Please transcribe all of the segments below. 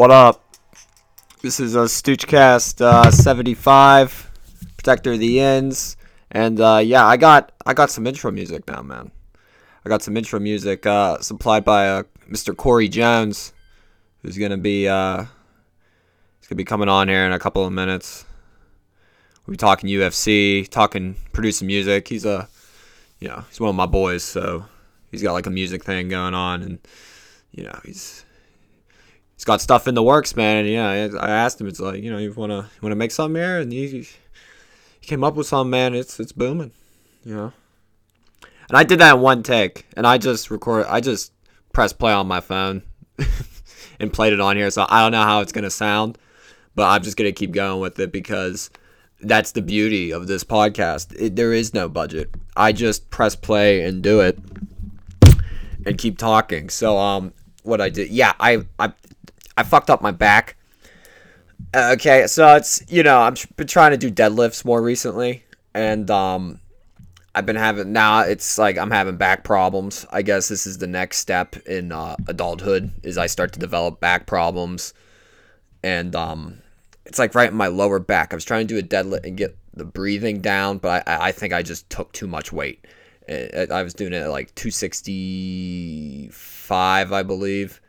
What up? This is a Stoochcast uh, 75, Protector of the Ends, and uh, yeah, I got I got some intro music now, man. I got some intro music uh, supplied by uh, Mr. Corey Jones, who's gonna be uh, he's gonna be coming on here in a couple of minutes. We'll be talking UFC, talking producing music. He's a you know he's one of my boys, so he's got like a music thing going on, and you know he's he's got stuff in the works, man. And yeah, I asked him, it's like, you know, you wanna you wanna make something here, and he, he came up with something, man. It's it's booming, you know. And I did that in one take, and I just record, I just pressed play on my phone and played it on here. So I don't know how it's gonna sound, but I'm just gonna keep going with it because that's the beauty of this podcast. It, there is no budget. I just press play and do it and keep talking. So um, what I did, yeah, I I I fucked up my back. Okay, so it's you know I've been trying to do deadlifts more recently, and um, I've been having now it's like I'm having back problems. I guess this is the next step in uh, adulthood is I start to develop back problems, and um, it's like right in my lower back. I was trying to do a deadlift and get the breathing down, but I I think I just took too much weight. I I was doing it at like 265, I believe,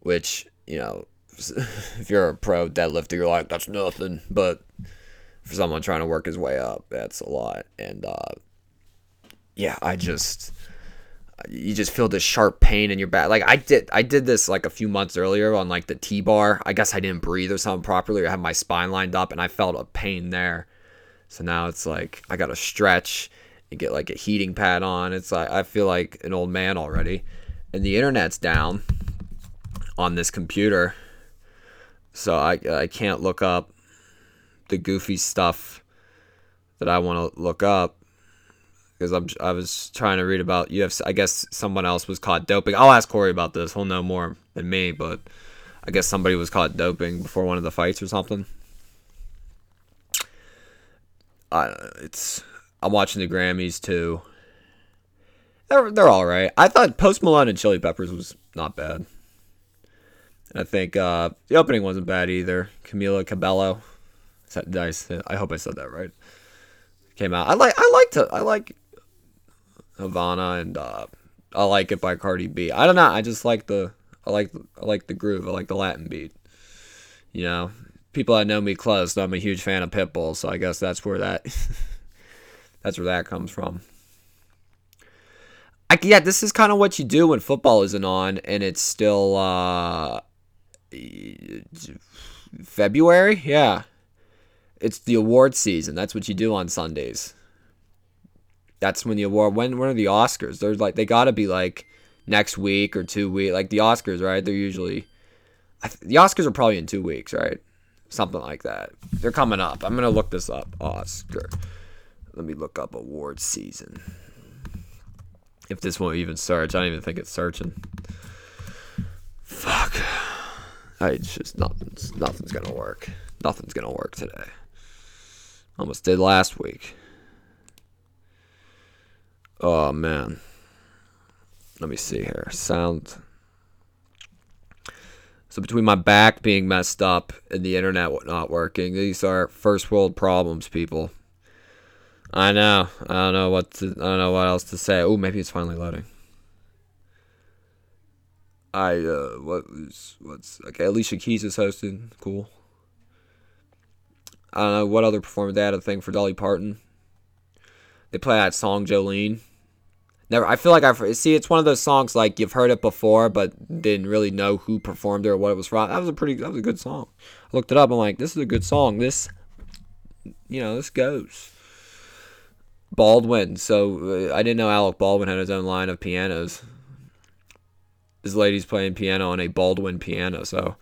which you know, if you're a pro deadlifter, you're like that's nothing, but for someone trying to work his way up, that's a lot. And uh, yeah, I just you just feel this sharp pain in your back. Like I did, I did this like a few months earlier on like the T bar. I guess I didn't breathe or something properly, or have my spine lined up, and I felt a pain there. So now it's like I got to stretch and get like a heating pad on. It's like I feel like an old man already, and the internet's down on this computer, so I I can't look up the goofy stuff that I want to look up because I'm I was trying to read about UFC. I guess someone else was caught doping. I'll ask Corey about this. He'll know more than me, but I guess somebody was caught doping before one of the fights or something. I it's I'm watching the Grammys too. They're they're all right. I thought Post Malone and Chili Peppers was not bad. I think uh, the opening wasn't bad either. Camila Cabello. That, I, I hope I said that right. Came out. I like. I like to. I like Havana and uh, I like it by Cardi B. I don't know. I just like the. I like. I like the groove. I like the Latin beat. You know, people that know me close I'm a huge fan of Pitbull, so I guess that's where that. that's where that comes from. I, yeah, this is kind of what you do when football isn't on and it's still uh, February. Yeah, it's the award season. That's what you do on Sundays. That's when the award. When when are the Oscars? They're like they gotta be like next week or two week. Like the Oscars, right? They're usually th- the Oscars are probably in two weeks, right? Something like that. They're coming up. I'm gonna look this up. Oscar. Let me look up award season. If this won't even search, I don't even think it's searching. Fuck. It's just nothing's nothing's gonna work. Nothing's gonna work today. Almost did last week. Oh man. Let me see here. Sound. So between my back being messed up and the internet not working, these are first world problems, people. I know. I don't know what to. I don't know what else to say. Oh, maybe it's finally loading. I uh, what was what's okay? Alicia Keys is hosting. Cool. I don't know what other performer they had a thing for Dolly Parton. They play that song Jolene. Never. I feel like I've see. It's one of those songs like you've heard it before, but didn't really know who performed it or what it was from. That was a pretty. That was a good song. I looked it up. I'm like, this is a good song. This, you know, this goes. Baldwin. So uh, I didn't know Alec Baldwin had his own line of pianos. This lady's playing piano on a Baldwin piano. So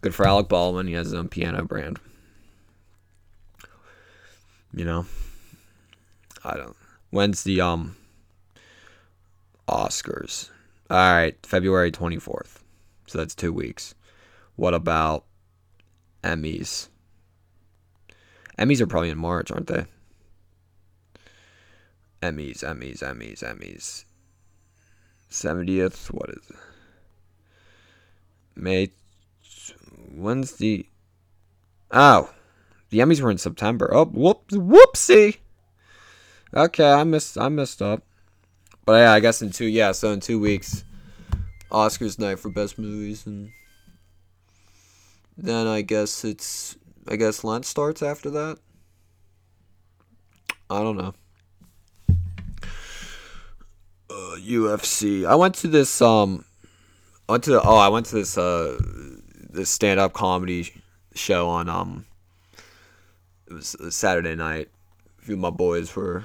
good for Alec Baldwin. He has his own piano brand. You know, I don't. When's the um Oscars? All right, February twenty fourth. So that's two weeks. What about Emmys? Emmys are probably in March, aren't they? Emmys, Emmys, Emmys, Emmys. 70th, what is it? May when's the? Oh, the Emmys were in September. Oh, whoop, whoopsie. Okay, I missed. I messed up. But yeah, I guess in two. Yeah, so in two weeks, Oscars night for best movies, and then I guess it's. I guess Lent starts after that. I don't know. Uh, UFC. I went to this. Um, I went to. The, oh, I went to this. Uh, this stand up comedy show on. Um. It was Saturday night. A few of my boys were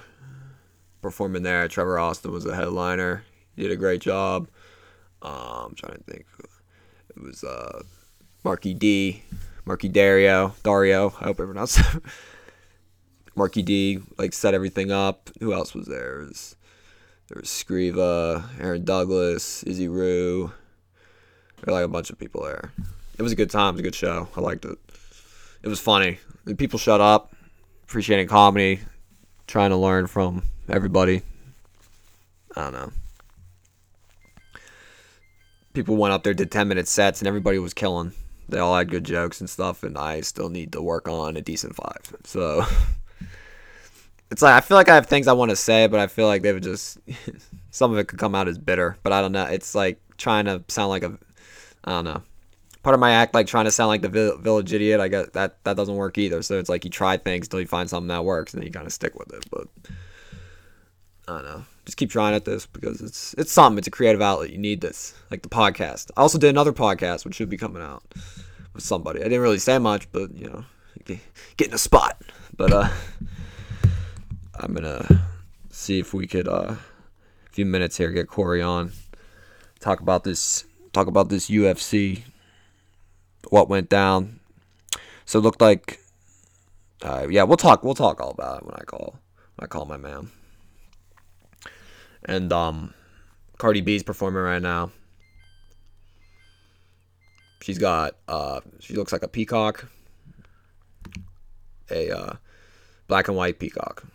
performing there. Trevor Austin was a headliner. He did a great job. Um, I'm trying to think. It was uh, Marky D, Marky Dario, Dario. I hope everyone else. Marky D like set everything up. Who else was there? It was, there was Scriva, Aaron Douglas, Izzy Rue. There were like a bunch of people there. It was a good time. It was a good show. I liked it. It was funny. The people shut up, appreciating comedy, trying to learn from everybody. I don't know. People went up there, did 10 minute sets, and everybody was killing. They all had good jokes and stuff, and I still need to work on a decent five. So it's like I feel like I have things I want to say, but I feel like they would just some of it could come out as bitter. But I don't know. It's like trying to sound like a I don't know. Part of my act like trying to sound like the village idiot. I guess that that doesn't work either. So it's like you try things until you find something that works, and then you kind of stick with it. But I don't know. Just keep trying at this because it's it's something. It's a creative outlet. You need this, like the podcast. I also did another podcast, which should be coming out with somebody. I didn't really say much, but you know, get in a spot. But uh, I'm gonna see if we could uh, a few minutes here get Corey on, talk about this, talk about this UFC, what went down. So it looked like, uh, yeah, we'll talk. We'll talk all about it when I call when I call my man. And um, Cardi B's performing right now. She's got uh, she looks like a peacock, a uh, black and white peacock.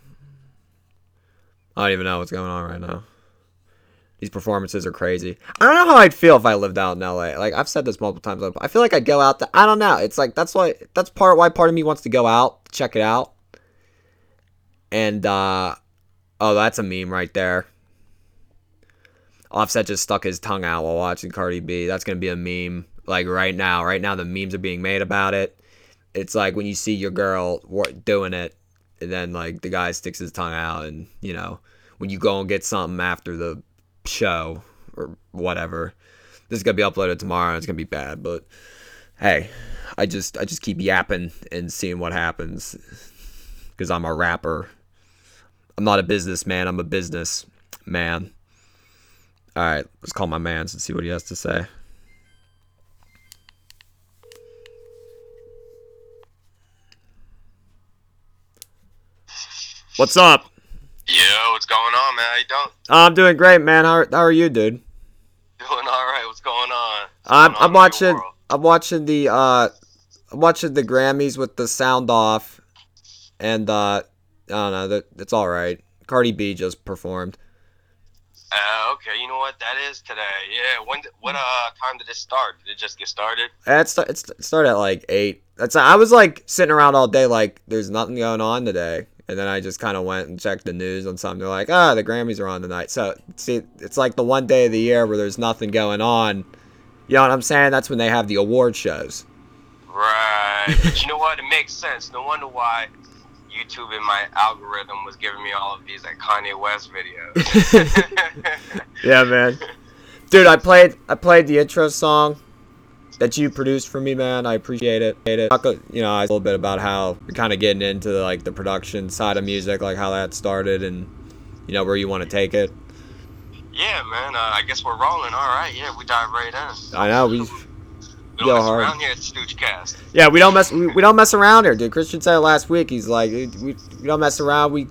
I don't even know what's going on right now. These performances are crazy. I don't know how I'd feel if I lived out in LA. Like I've said this multiple times. I feel like I'd go out. I don't know. It's like that's why that's part why part of me wants to go out, check it out. And uh, oh, that's a meme right there. Offset just stuck his tongue out while watching Cardi B. That's gonna be a meme. Like right now, right now the memes are being made about it. It's like when you see your girl doing it, and then like the guy sticks his tongue out, and you know when you go and get something after the show or whatever. This is gonna be uploaded tomorrow. and It's gonna be bad, but hey, I just I just keep yapping and seeing what happens because I'm a rapper. I'm not a businessman. I'm a business man. All right, let's call my man's and see what he has to say. What's up? Yo, what's going on, man? How you doing? I'm doing great, man. How, how are you, dude? Doing all right. What's going on? What's I'm going I'm watching I'm watching the uh I'm watching the Grammys with the sound off, and uh I don't know that it's all right. Cardi B just performed. Uh, okay, you know what that is today? Yeah. When? What uh time did it start? Did it just get started? It's it's it started at like eight. That's I was like sitting around all day like there's nothing going on today, and then I just kind of went and checked the news on something. They're like, ah, the Grammys are on tonight. So see, it's like the one day of the year where there's nothing going on. You know what I'm saying? That's when they have the award shows. Right. but you know what? It makes sense. No wonder why YouTube in my algorithm was giving me all of these like Kanye West videos. Yeah, man. Dude, I played I played the intro song that you produced for me, man. I appreciate it. Hate it. Talk, You know, a little bit about how you're kind of getting into like the production side of music, like how that started, and you know where you want to take it. yeah, man. Uh, I guess we're rolling. All right. Yeah, we dive right in. I know we. We don't mess hard. around here at Stoochcast. Yeah, we don't mess. We, we don't mess around here, dude. Christian said it last week. He's like, we, we don't mess around. We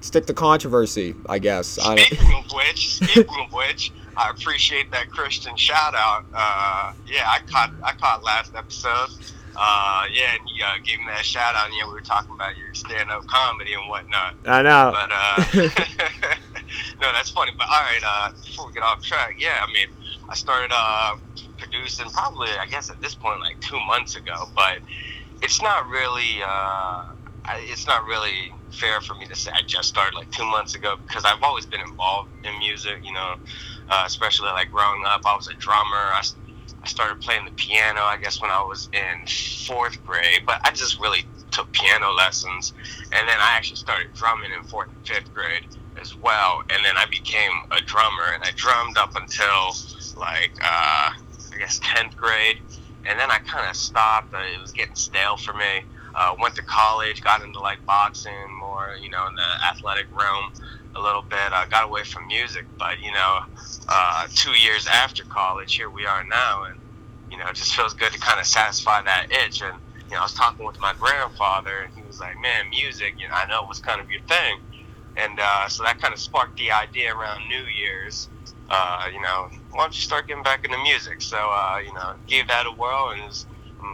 stick to controversy. I guess. I don't, Speaking of which, speaking of which, I appreciate that Christian shout out. Uh, yeah, I caught I caught last episode. Uh, yeah, and you uh, gave me that shout out. And yeah, we were talking about your stand up comedy and whatnot. I know. But uh, no, that's funny. But all right, uh, before we get off track, yeah, I mean, I started uh, producing probably, I guess, at this point, like two months ago. But it's not really, uh, it's not really fair for me to say I just started like two months ago because I've always been involved in music. You know, uh, especially like growing up, I was a drummer. I, I started playing the piano, I guess, when I was in fourth grade. But I just really took piano lessons, and then I actually started drumming in fourth and fifth grade as well. And then I became a drummer, and I drummed up until like uh, I guess tenth grade, and then I kind of stopped. Uh, it was getting stale for me. Uh, went to college, got into like boxing more, you know, in the athletic realm a little bit. I got away from music, but you know, uh, two years after college, here we are now, and you know, it just feels good to kind of satisfy that itch. And you know, I was talking with my grandfather, and he was like, "Man, music, you know, I know it was kind of your thing," and uh, so that kind of sparked the idea around New Year's. Uh, you know, why don't you start getting back into music? So, uh, you know, gave that a whirl, and was,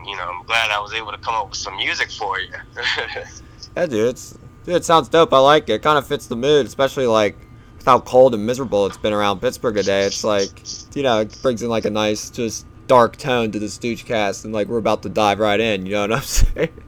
you know, I'm glad I was able to come up with some music for you. yeah, dude, it's dude, it sounds dope. I like it. It kind of fits the mood, especially like with how cold and miserable it's been around Pittsburgh today. It's like, you know, it brings in like a nice, just dark tone to the Stoochcast, and like we're about to dive right in. You know what I'm saying?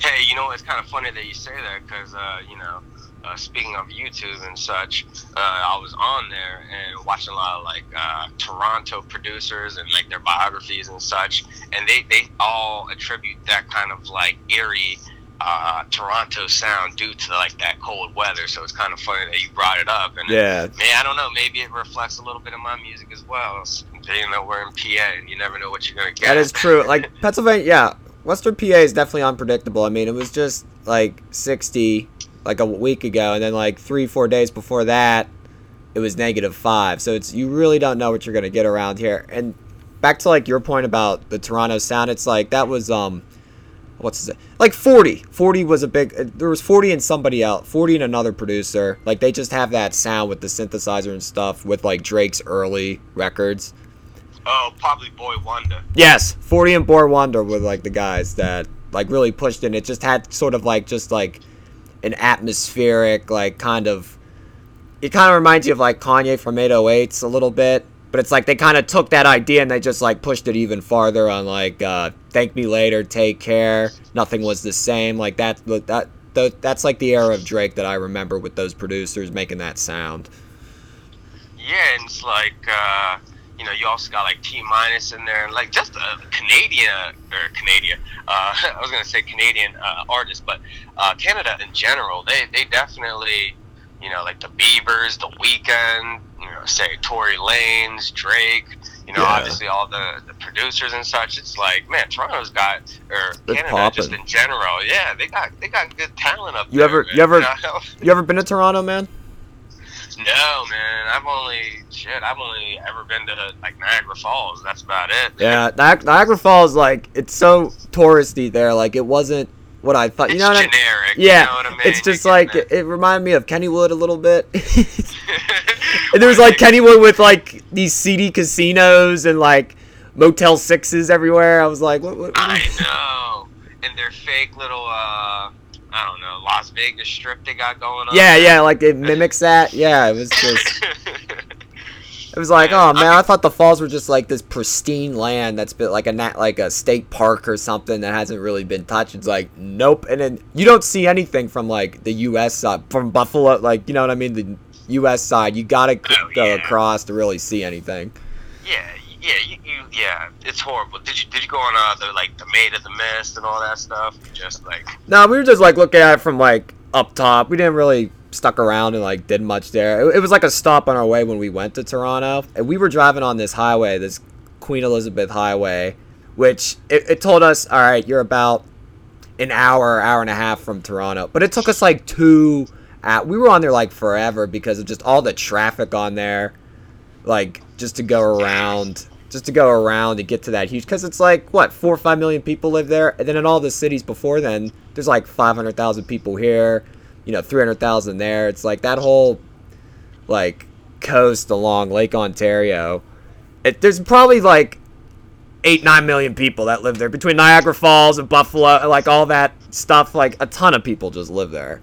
Hey, you know, it's kind of funny that you say that because, uh, you know, uh, speaking of YouTube and such, uh, I was on there and watching a lot of like uh, Toronto producers and like their biographies and such, and they, they all attribute that kind of like eerie uh, Toronto sound due to like that cold weather. So it's kind of funny that you brought it up. And yeah, man, I don't know. Maybe it reflects a little bit of my music as well. Being that we're in PA, and you never know what you're gonna get. That is true. Like Pennsylvania, yeah, Western PA is definitely unpredictable. I mean, it was just like 60 like a week ago, and then like three, four days before that, it was negative five. So it's you really don't know what you're gonna get around here. And back to like your point about the Toronto sound, it's like that was um what's it like 40 40 was a big there was 40 and somebody else 40 and another producer. Like they just have that sound with the synthesizer and stuff with like drake's early records. Oh probably boy wonder. Yes 40 and Boi-1da were like the guys that like really pushed in it just had sort of like just like an atmospheric like kind of it kind of reminds you of like kanye from 808s a little bit but it's like they kind of took that idea and they just like pushed it even farther on like uh, thank me later take care nothing was the same like that that that's like the era of drake that i remember with those producers making that sound. Yeah and it's like uh, you know you also got like T-Minus in there and like just a canadian or canadian uh, i was gonna say canadian uh, artist but uh, canada in general they they definitely you know, like the Biebers, the Weeknd, you know, say Tory Lanez, Drake, you know, yeah. obviously all the, the producers and such. It's like, man, Toronto's got or Canada poppin'. just in general, yeah, they got they got good talent up you there. Ever, man. you ever, you ever, you ever been to Toronto, man? No, man. I've only shit. I've only ever been to like Niagara Falls. That's about it. Yeah, Niagara Falls, like it's so touristy there. Like it wasn't what I thought. It's you know what generic. I, yeah, you know I mean? it's just like it, it, reminded me of Kennywood a little bit. and there was like Kennywood with like these seedy casinos and like Motel Sixes everywhere. I was like, what? what, what? I know, and their fake little. uh I don't know, Las Vegas strip they got going on. Yeah, yeah, like it mimics that. Yeah, it was just It was like, oh man, I thought the falls were just like this pristine land that's been like a nat like a state park or something that hasn't really been touched. It's like, nope. And then you don't see anything from like the U.S. side, from Buffalo, like you know what I mean, the U.S. side. You gotta oh, go yeah. across to really see anything. Yeah, yeah, you, you, yeah. It's horrible. Did you did you go on uh, the like the Maid of the Mist and all that stuff? Just like no, we were just like looking at it from like up top. We didn't really stuck around and like did much there. It, it, was like a stop on our way when we went to Toronto, and we were driving on this highway, this Queen Elizabeth Highway, which it, it told us, all right, you're about an hour, hour and a half from Toronto, but it took us like two. We were on there like forever because of just all the traffic on there, like just to go around just to go around and get to that huge because it's like what four or five million people live there and then in all the cities before then there's like 500000 people here you know, 300,000 there. It's like that whole like coast along Lake Ontario. It, there's probably like eight, nine million people that live there between Niagara Falls and Buffalo, like all that stuff. Like a ton of people just live there.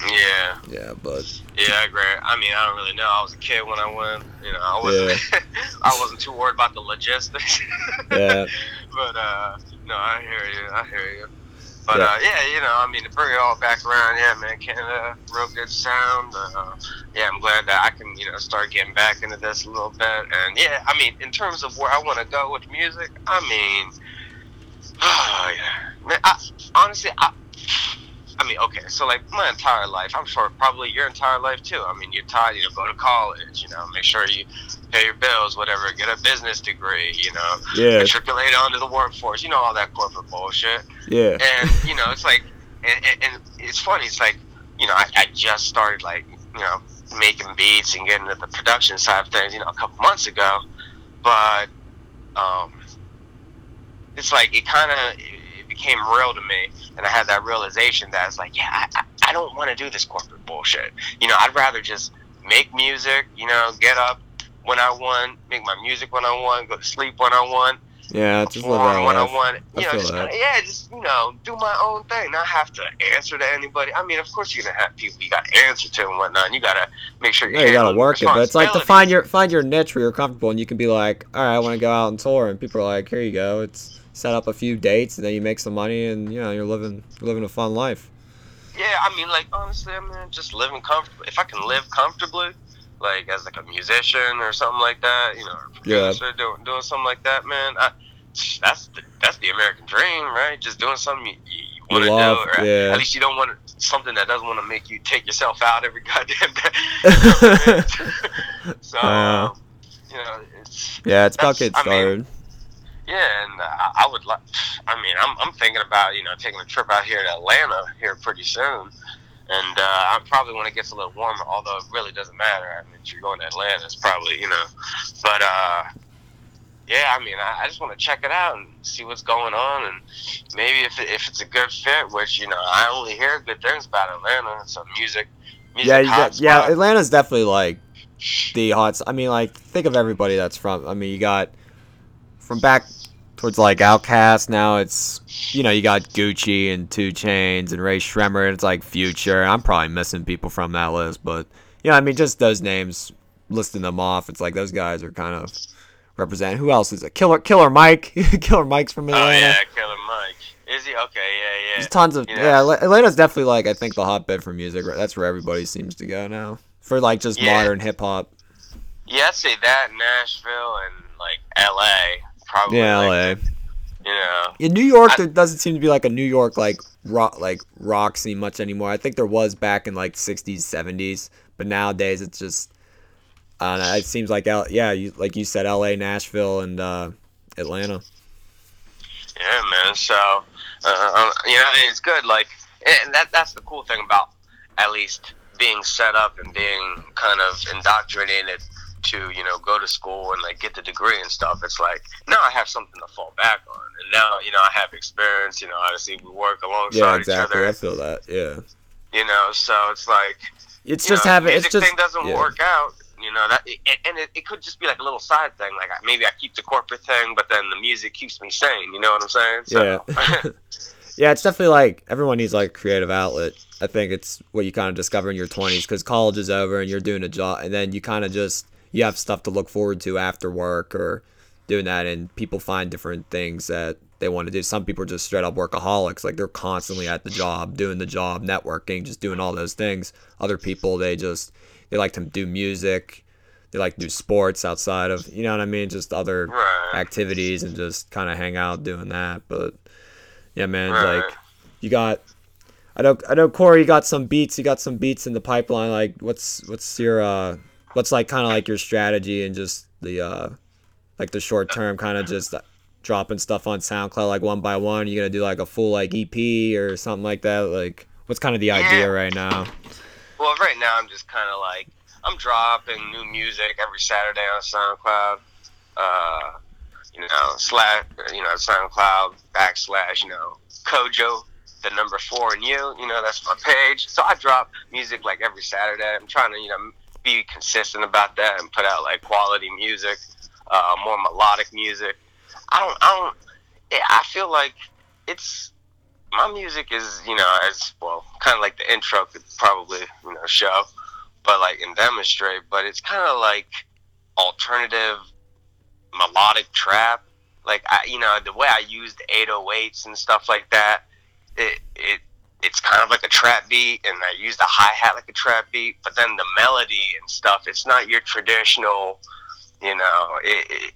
Yeah. Yeah, but Yeah, great. I mean, I don't really know. I was a kid when I went. You know, I wasn't. I wasn't too worried about the logistics. yeah, but uh, no, I hear you. I hear you. But Yeah. uh, yeah, you know, I mean, to bring it all back around, yeah, man, Canada, real good sound. Uh, yeah, I'm glad that I can, you know, start getting back into this a little bit. And yeah, I mean, in terms of where I want to go with music, I mean, oh yeah, man. I, honestly, I. I mean, okay, so like my entire life, I'm sure probably your entire life too. I mean, you're taught, you know, go to college, you know, make sure you pay your bills, whatever, get a business degree, you know, yeah, matriculate onto the workforce, you know, all that corporate bullshit. yeah, And, you know, it's like, and, and, and it's funny, it's like, you know, I, I just started, like, you know, making beats and getting into the production side of things, you know, a couple months ago. But, um, it's like, it kind of, became real to me. And I had that realization that it's like, yeah, I, I, I don't want to do this corporate bullshit. You know, I'd rather just make music, you know, get up when I want, make my music when I want, go to sleep when I want, yeah. Just live that when I life. want. I You know, just kinda, yeah, just you know, do my own thing, not have to answer to anybody. I mean, of course you're gonna have people you got to answer to and whatnot. And you gotta make sure Yeah, you gotta work it, but it's like to find your find your niche where you're comfortable, and you can be like, all right, I want to go out and tour, and people are like, here you go. It's set up a few dates, and then you make some money, and you know you're living you're living a fun life. Yeah, I mean, like honestly, I mean, just living comfortable. If I can live comfortably, like as like a musician or something like that, you know, or Yeah. doing doing something like that, man. I, that's the, that's the American dream, right? Just doing something you, you, you want to do, or yeah. at least you don't want something that doesn't want to make you take yourself out every goddamn day. so, Yeah. um, you know, it's Yeah, it's about getting I mean, started. Yeah, and uh, I would like. I mean, I'm I'm thinking about you know taking a trip out here to Atlanta here pretty soon, and uh, I probably when it gets a little warmer. Although it really doesn't matter. I mean, if you're going to Atlanta, it's probably you know, but uh, yeah. I mean, I, I just want to check it out and see what's going on, and maybe if it, if it's a good fit, which you know I only hear good things about Atlanta. Some music, music Yeah, got, yeah. Atlanta's definitely like the hot. I mean, like think of everybody that's from. I mean, you got from back towards like Outkast. Now it's you know you got Gucci and 2 Chainz and Rae Sremmurd, and it's like Future. I'm probably missing people from that list, but yeah, I mean just those names, listing them off. It's like those guys are kind of represent. Who else is it? Killer Killer Mike. Killer Mike's from oh, Atlanta. Oh yeah, Killer Mike. Is he okay? Yeah, yeah. There's tons of Yeah. yeah. Atlanta's definitely like I think the hotbed for music. right? That's where everybody seems to go now for like just Yeah. modern hip hop. Yeah, I'd say that Nashville and like L.A. Probably. Yeah, like, LA. You know. In New York, I- there doesn't seem to be like a New York like rock like rock scene much anymore. I think there was back in like '60s, '70s, but nowadays it's just I don't know. It seems like L- yeah, you, like you said, L.A., Nashville, and uh, Atlanta. Yeah, man. So, uh, um, you know, it's good. Like, and that that's the cool thing about at least being set up and being kind of indoctrinated to you know go to school and like get the degree and stuff. It's like now I have something to fall back on, and now you know I have experience. You know, obviously we work alongside Yeah, each exactly. other. I feel that. Yeah, You know, so it's like it's just know, having. It's just thing doesn't yeah. work out. You know that, and it, it could just be like a little side thing. Like maybe I keep the corporate thing, but then the music keeps me sane. You know what I'm saying? So, Yeah. Yeah, it's definitely like everyone needs like a creative outlet. I think it's what you kind of discover in your 20s because college is over and you're doing a job, and then you kind of just you have stuff to look forward to after work or doing that, and people find different things that they want to do. Some people are just straight up workaholics, like they're constantly at the job, doing the job, networking, just doing all those things. Other people they just they like to do music, they like to do sports outside of you know what I mean, just other right. activities and just kind of hang out doing that. But yeah, man, Right. like you got. I know, I know, Corey. You got some beats. You got some beats in the pipeline. Like, what's what's your uh, what's like kind of like your strategy and just the uh, like the short term kind of just dropping stuff on SoundCloud like one by one. You gonna do like a full like EP or something like that? Like, what's kind of the idea right now? Well, right now I'm just kind of like I'm dropping new music every Saturday on SoundCloud. Uh, you know, slash, you know, SoundCloud backslash, you know, Kojo, the number four and you. You know, that's my page. So I drop music like every Saturday. I'm trying to, you know, be consistent about that and put out like quality music, uh, more melodic music. I don't, I don't. I feel like it's my music is you know as well kind of like the intro could probably you know show, but like and demonstrate. But it's kind of like alternative melodic trap. Like I, you know, the way I used 808s and stuff like that, it it it's kind of like a trap beat, and I use the hi hat like a trap beat. But then the melody and stuff, it's not your traditional, you know. It, it,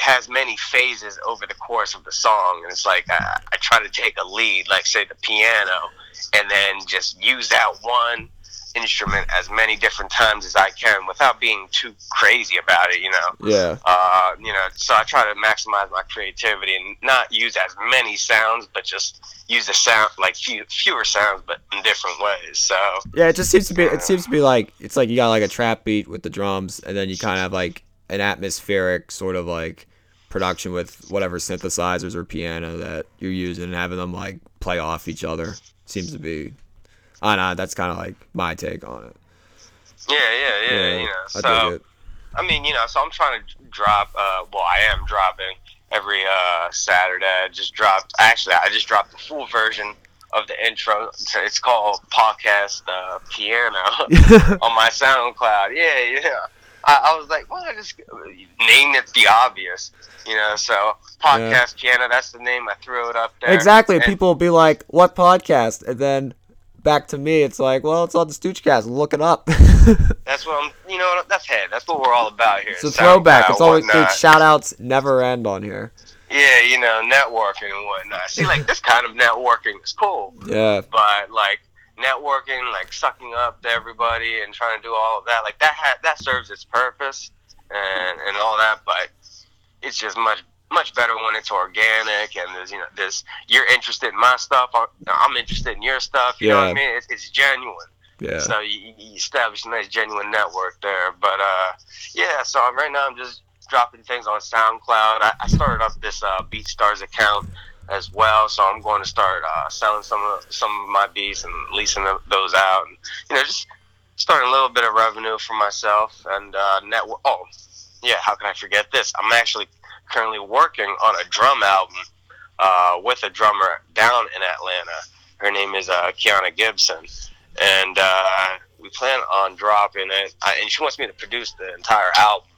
has many phases over the course of the song, and it's like I, I try to take a lead, like say the piano, and then just use that one instrument as many different times as I can without being too crazy about it, you know. Yeah. Uh, you know, so I try to maximize my creativity and not use as many sounds, but just use the sound like few, fewer sounds, but in different ways. So Yeah, it just seems to be. It seems to be like it's like you got like a trap beat with the drums, and then you kind of have like an atmospheric sort of like production with whatever synthesizers or piano that you're using, and having them like play off each other. Seems to be. I don't know. That's kind of like my take on it. yeah, yeah, yeah. you know, I so. I mean, you know, so I'm trying to drop. Uh, well, I am dropping every uh, Saturday. I just dropped. Actually, I just dropped the full version of the intro. It's- It's called podcast uh, piano on my SoundCloud. Yeah, yeah. I, I was like, well, I just name it the obvious, you know. So podcast piano. That's the name. I threw it up there. Exactly. And- People will be like, "What podcast?" And then back to me, it's like, "Well, it's on the Stoochcast. Look it up." That's what I'm. You know, that's hey, that's what we're all about here. it's a throwback. It's always dude. Shout outs never end on here. Yeah, you know, networking and whatnot. See, like this kind of networking is cool, Yeah. but like networking, like sucking up to everybody and trying to do all of that, like that ha- that serves its purpose and and all that. But it's just much much better when it's organic and there's you know there's you're interested in my stuff, I'm- interested in your stuff. You know what I mean? It's, it's genuine. Yeah. So you, you establish a nice genuine network there. But uh, yeah, so right now I'm just dropping things on SoundCloud. I, I started up this uh, BeatStars account as well, so I'm going to start uh, selling some of some of my beats and leasing those out, and you know just starting a little bit of revenue for myself and uh, network. Oh, yeah, how can I forget this? I'm actually currently working on a drum album uh, with a drummer down in Atlanta. Her name is uh, Kiana Gibson and uh, we plan on dropping it. I, and she wants me to produce the entire album.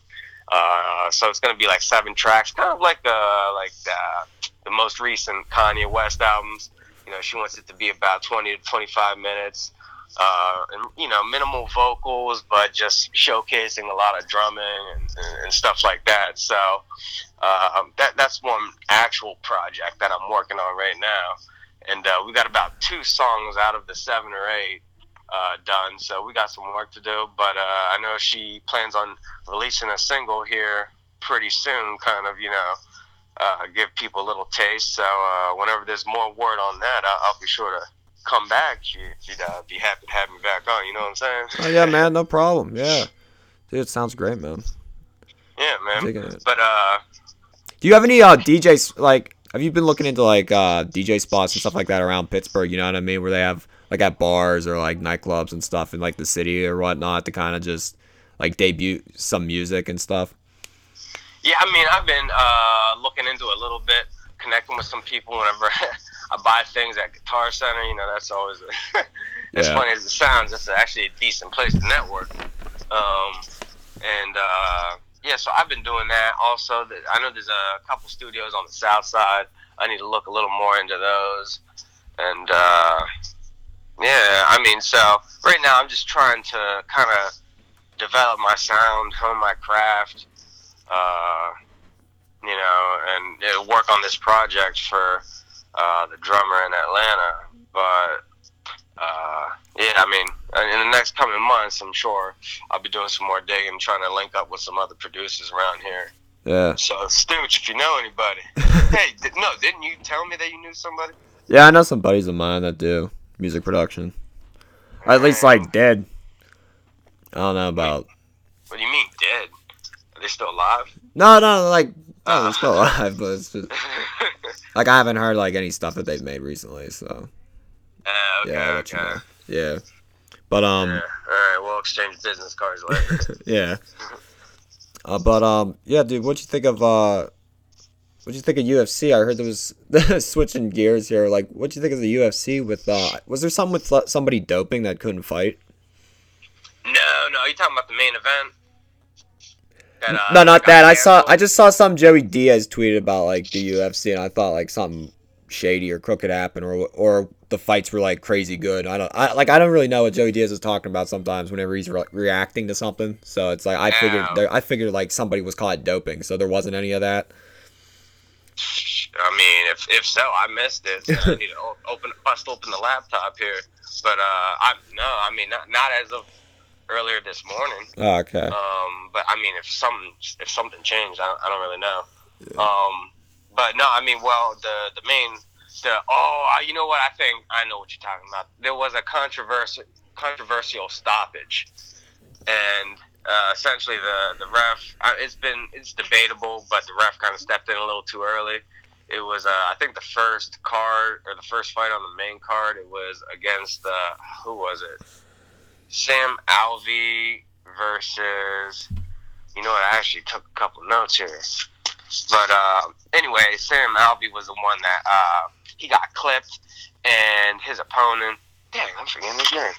Uh, so it's gonna be like seven tracks, kind of like uh, like the, the most recent Kanye West albums. You know, she wants it to be about twenty to twenty-five minutes, uh, and you know, minimal vocals, but just showcasing a lot of drumming and, and, and stuff like that. So uh, that that's one actual project that I'm working on right now and uh, we got about two songs out of the seven or eight uh, done. So we got some work to do, but uh, I know she plans on releasing a single here pretty soon. Kind of, you know, uh, give people a little taste. So uh, whenever there's more word on that, I'll, I'll be sure to come back. She, she'd uh, be happy to have me back on. You know what I'm saying? Oh yeah, man. No problem. Yeah. Dude, it sounds great, man. Yeah, man. But uh, Do you have any uh DJs like? Have you been looking into like uh DJ spots and stuff like that around Pittsburgh? You know what I mean, where they have like at bars or like nightclubs and stuff in like the city or whatnot to kind of just like debut some music and stuff. Yeah, I mean, I've been uh, looking into it a little bit, connecting with some people whenever I buy things at Guitar Center. You know, that's always a, as Yeah. funny as it sounds. It's actually a decent place to network. Um, and uh, yeah, so I've been doing that. Also, I know there's a couple studios on the south side. I need to look a little more into those. And uh, yeah, I mean, so right now I'm just trying to kind of develop my sound, hone my craft uh, you know, and uh, work on this project for uh, the drummer in Atlanta. But uh, yeah, I mean, in the next coming months, I'm sure I'll be doing some more digging, trying to link up with some other producers around here. Yeah. So, Stooch, if you know anybody, hey, di- no, didn't you tell me that you knew somebody? Yeah, I know some buddies of mine that do music production. Or at least like dead. I don't know about. What do you mean dead? Are they still alive? No, no, like oh, they're still alive, but it's just like I haven't heard like any stuff that they've made recently. So Uh, okay, yeah, you okay. know. yeah. But um, Yeah. All right, we'll exchange business cards later. yeah. Uh, but um, yeah, dude, what do you think of uh, What'd you think of UFC? I heard there was switching gears here. Like, what'd you think of the UFC? With uh, was there something with uh, somebody doping that couldn't fight? No, no, you talking about the main event? That, uh, no, not that. I saw. I just saw some Joey Diaz tweeted about like the UFC, and I thought like something shady or crooked happened, or or the fights were like crazy good. I don't. I like. I don't really know what Joey Diaz is talking about sometimes whenever he's re- reacting to something. So it's like I figured. There, I figured like somebody was caught doping, so there wasn't any of that. I mean, if if so, I missed it. So I need to open bust open the laptop here. But uh, I no, I mean not not as of earlier this morning. Oh, okay. Um, but I mean, if something if something changed, I, I don't really know. Yeah. Um, but no, I mean, well, the the main the oh, you know what? I think I know what you're talking about. There was a controversial controversial stoppage, and uh, essentially the the ref. Uh, it's been it's debatable, but the ref kind of stepped in a little too early. It was uh, I think the first card or the first fight on the main card. It was against uh, who was it? Sam Alvey versus. You know what? I actually took a couple notes here. But uh, anyway, Sam Alvey was the one that uh, he got clipped, and his opponent. Dang, I'm forgetting his name.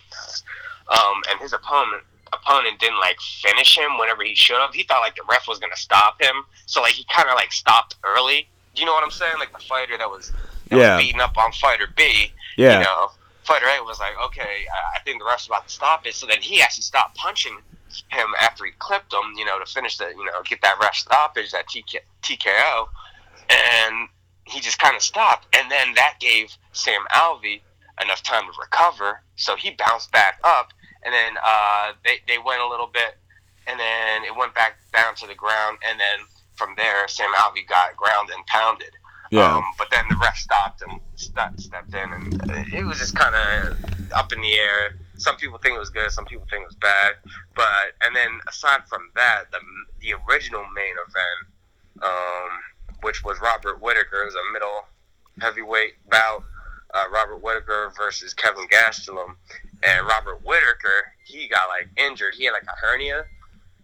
Um, and his opponent opponent didn't like finish him whenever he should have. He thought like the ref was gonna stop him, so like he kind of like stopped early. Do you know what I'm saying? Like the fighter that was that yeah. was beating up on fighter B. Yeah. You know, fighter A was like, okay, I think the ref's about to stop it. So then he actually stopped punching him after he clipped him. You know, to finish the you know get that ref stoppage, that TK, TKO, and he just kind of stopped. And then that gave Sam Alvey enough time to recover, so he bounced back up and then uh, they they went a little bit, and then it went back down to the ground, and then from there, Sam Alvey got ground and pounded. Yeah. Um, but then the ref stopped and stepped, stepped in, and it was just kind of up in the air. Some people think it was good, some people think it was bad. But and then aside from that, the the original main event, um, which was Robert Whittaker, was a middle heavyweight bout. Uh, Robert Whittaker versus Kevin Gastelum, and Robert Whittaker, he got like injured. He had like a hernia,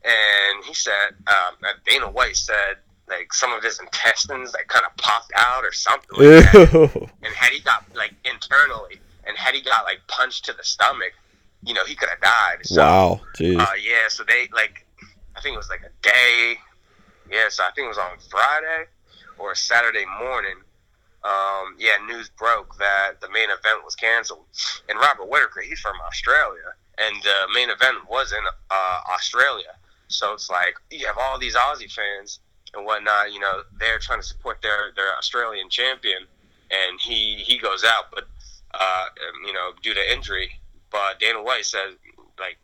and he said um, Dana White said like some of his intestines like kind of popped out or something like that. And had he got like internally, and had he got like punched to the stomach, you know, he could have died. So, wow, jeez. Uh, yeah, so they like, I think it was like a day. Yeah, so I think it was on Friday or Saturday morning um, yeah, news broke that the main event was canceled. And Robert Whittaker, he's from Australia, and the main event was in uh, Australia. So it's like you have all these Aussie fans and whatnot. You know, they're trying to support their their Australian champion, and he he goes out, but uh, um, you know, due to injury. But Dana White said like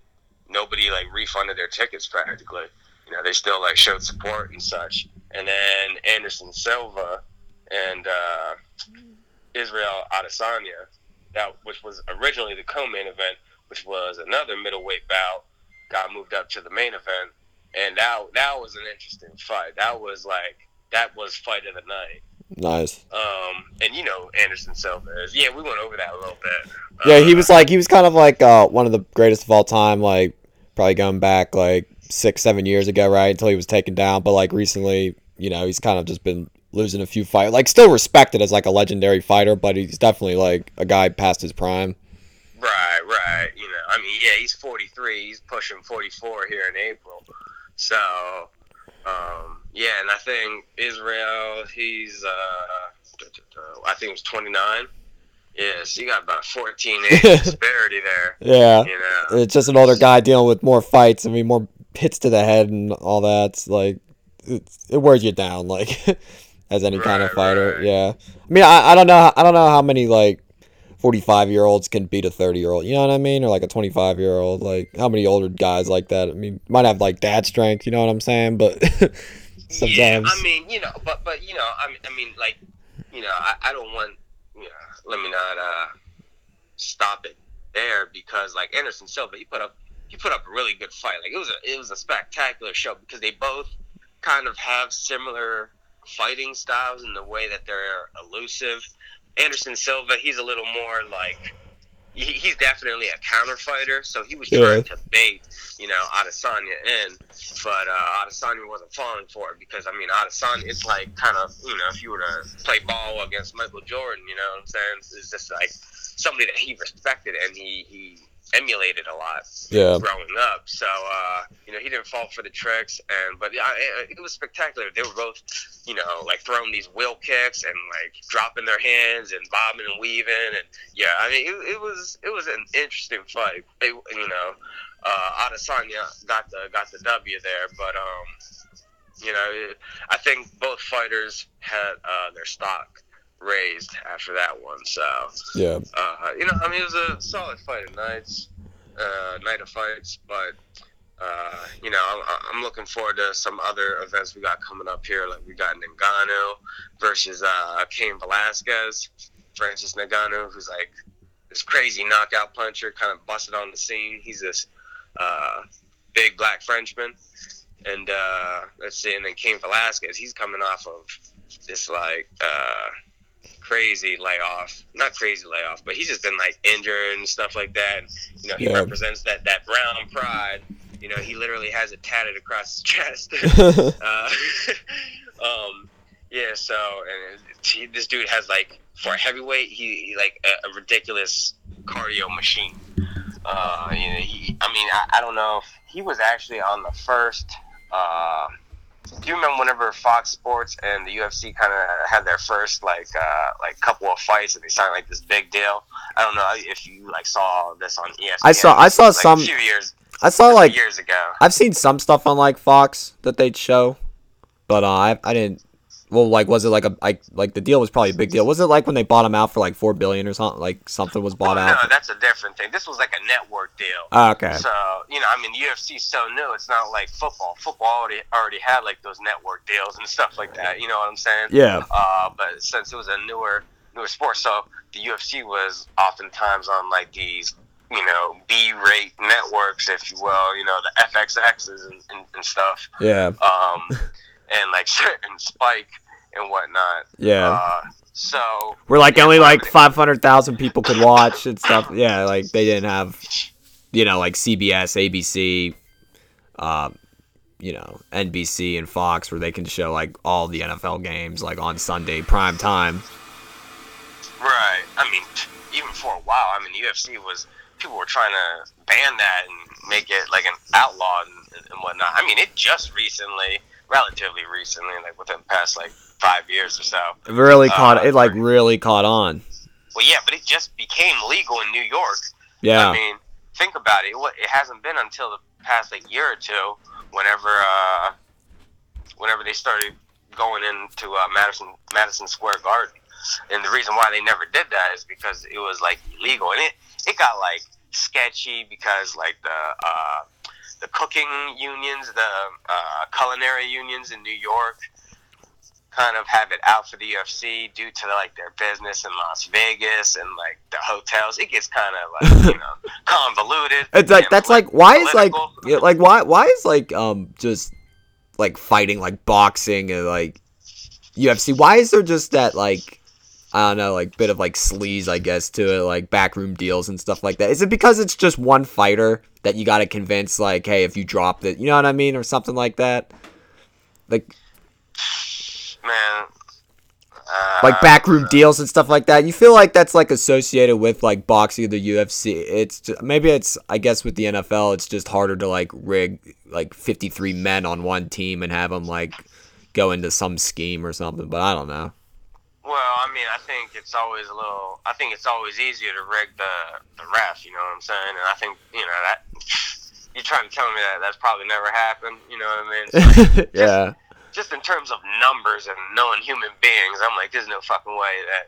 nobody like refunded their tickets practically. You know, they still like showed support and such. And then Anderson Silva and uh, Israel Adesanya, that which was originally the co-main event, which was another middleweight bout, got moved up to the main event, and that that was an interesting fight. That was like that was fight of the night. Nice. Um, and you know Anderson Silva is. Yeah, we went over that a little bit. Yeah, uh, he was like he was kind of like uh, one of the greatest of all time. Like probably going back like six, seven years ago, right? Until he was taken down. But like recently, you know, he's kind of just been losing a few fights. Like still respected as like a legendary fighter, but he's definitely like a guy past his prime. Right, right. You know, I mean, yeah, he's 43. He's pushing 44 here in April. So, um, yeah, and I think Israel, he's, uh, I think it was 29. Yeah, so you got about a 14 age disparity there. Yeah. You know? It's just an older guy dealing with more fights. I mean, more hits to the head and all that. It's like, it wears you down. Like, as any right, kind of fighter. Right. Yeah. I mean, I, I don't know. I don't know how many like 45 year olds can beat a 30 year old. You know what I mean? Or like a 25 year old. Like how many older guys like that? I mean, might have like dad strength. You know what I'm saying? But sometimes. Yeah, I mean, you know, but but you know, I mean, I mean, like, you know, I, I don't want, you know, let me not uh stop it there because like Anderson Silva, he put up he put up a really good fight. Like it was a it was a spectacular show because they both kind of have similar fighting styles in the way that they're elusive. Anderson Silva, he's a little more like he, he's definitely a counter fighter. So he was Yeah. trying to bait, you know, Adesanya in, but uh, Adesanya wasn't falling for it because I mean, Adesanya it's like kind of you know, if you were to play ball against Michael Jordan, you know what I'm saying? It's just like somebody that he respected and he he emulated a lot Yeah. growing up. So uh, you know, he didn't fall for the tricks, and but yeah, it, it was spectacular. They were both, you know, like throwing these wheel kicks and like dropping their hands and bobbing and weaving, and yeah, I mean, it, it was it was an interesting fight. It, you know, uh, Adesanya got the got the W there, but um, you know, I think both fighters had uh, their stock raised after that one. So Yeah. uh, you know, I mean, it was a solid fight of nights, uh, night of fights, but uh, you know, I'm, I'm looking forward to some other events we got coming up here. Like we got Ngannou versus uh, Cain Velasquez, Francis Ngannou, who's like this crazy knockout puncher, kind of busted on the scene. He's this uh, big black Frenchman, and uh, let's see, and then Cain Velasquez, he's coming off of this like. Crazy layoff. Not crazy layoff, but he's just been like injured and stuff like that. And, you know, he Yeah. represents that that brown pride. You know, he literally has it tatted across his chest. uh, um, yeah. So, and he, this dude has like for a heavyweight, he, he like a, a ridiculous cardio machine. Uh, you know, he. I mean, I, I don't know. if He was actually on the first. Uh, do you remember whenever Fox Sports and the UFC kind of had their first like uh, like couple of fights and they signed like this big deal? I don't know if you like saw this on ESPN. I saw- I saw like, some- a few years I saw like years ago. I've seen some stuff on like Fox that they'd show, but uh, I I didn't. Well, like, was it like a like like the deal was probably a big deal? Was it like when they bought him out for like four billion or something? Like something was bought Well, out. no, that's a different thing. This was like a network deal. Ah, okay. So you know, I mean, UFC's so new. It's not like football. Football already already had like those network deals and stuff like that. You know what I'm saying? Yeah. Uh, but since it was a newer newer sport, so the UFC was oftentimes on like these you know B-rate networks, if you will. You know, the FXXs and, and, and stuff. Yeah. Um, and like certain Spike and whatnot. Yeah. Uh, so Where like yeah, only like five hundred thousand people could watch and stuff. Yeah, like they didn't have, you know, like CBS, ABC, um, you know, NBC and Fox where they can show like all the NFL games like on Sunday prime time. Right. I mean, even for a while, I mean, the UFC was people were trying to ban that and make it like an outlaw and, and whatnot. I mean, it just recently, relatively recently, like within the past like five years or so. It really Uh, caught it like really caught on. Well, yeah, but it just became legal in New York. Yeah. I mean, think about it. It It hasn't been until the past like year or two, whenever uh, whenever they started going into uh, Madison Madison Square Garden. And the reason why they never did that is because it was like illegal, and it it got like sketchy because like the uh, the cooking unions, the uh, culinary unions in New York, kind of have it out for the UFC due to like their business in Las Vegas and like the hotels. It gets kind of like you know convoluted. It's like that's polit- like why is like political. like why why is like um just like fighting like boxing and like UFC why is there just that like I don't know like bit of like sleaze I guess to it like backroom deals and stuff like that is it because it's just one fighter that you got to convince like hey if you drop it you know what I mean or something like that like man. Uh, like backroom deals and stuff like that. You feel like that's like associated with like boxing or the UFC. It's just, maybe it's I guess with the NFL it's just harder to like rig like 53 men on one team and have them like go into some scheme or something. But I don't know. Well, I mean, I think it's always a little. I think it's always easier to rig the the ref. You know what I'm saying? And I think you know that. You're trying to tell me that that's probably never happened. You know what I mean? So, yeah, just in terms of numbers and knowing human beings, I'm like, there's no fucking way that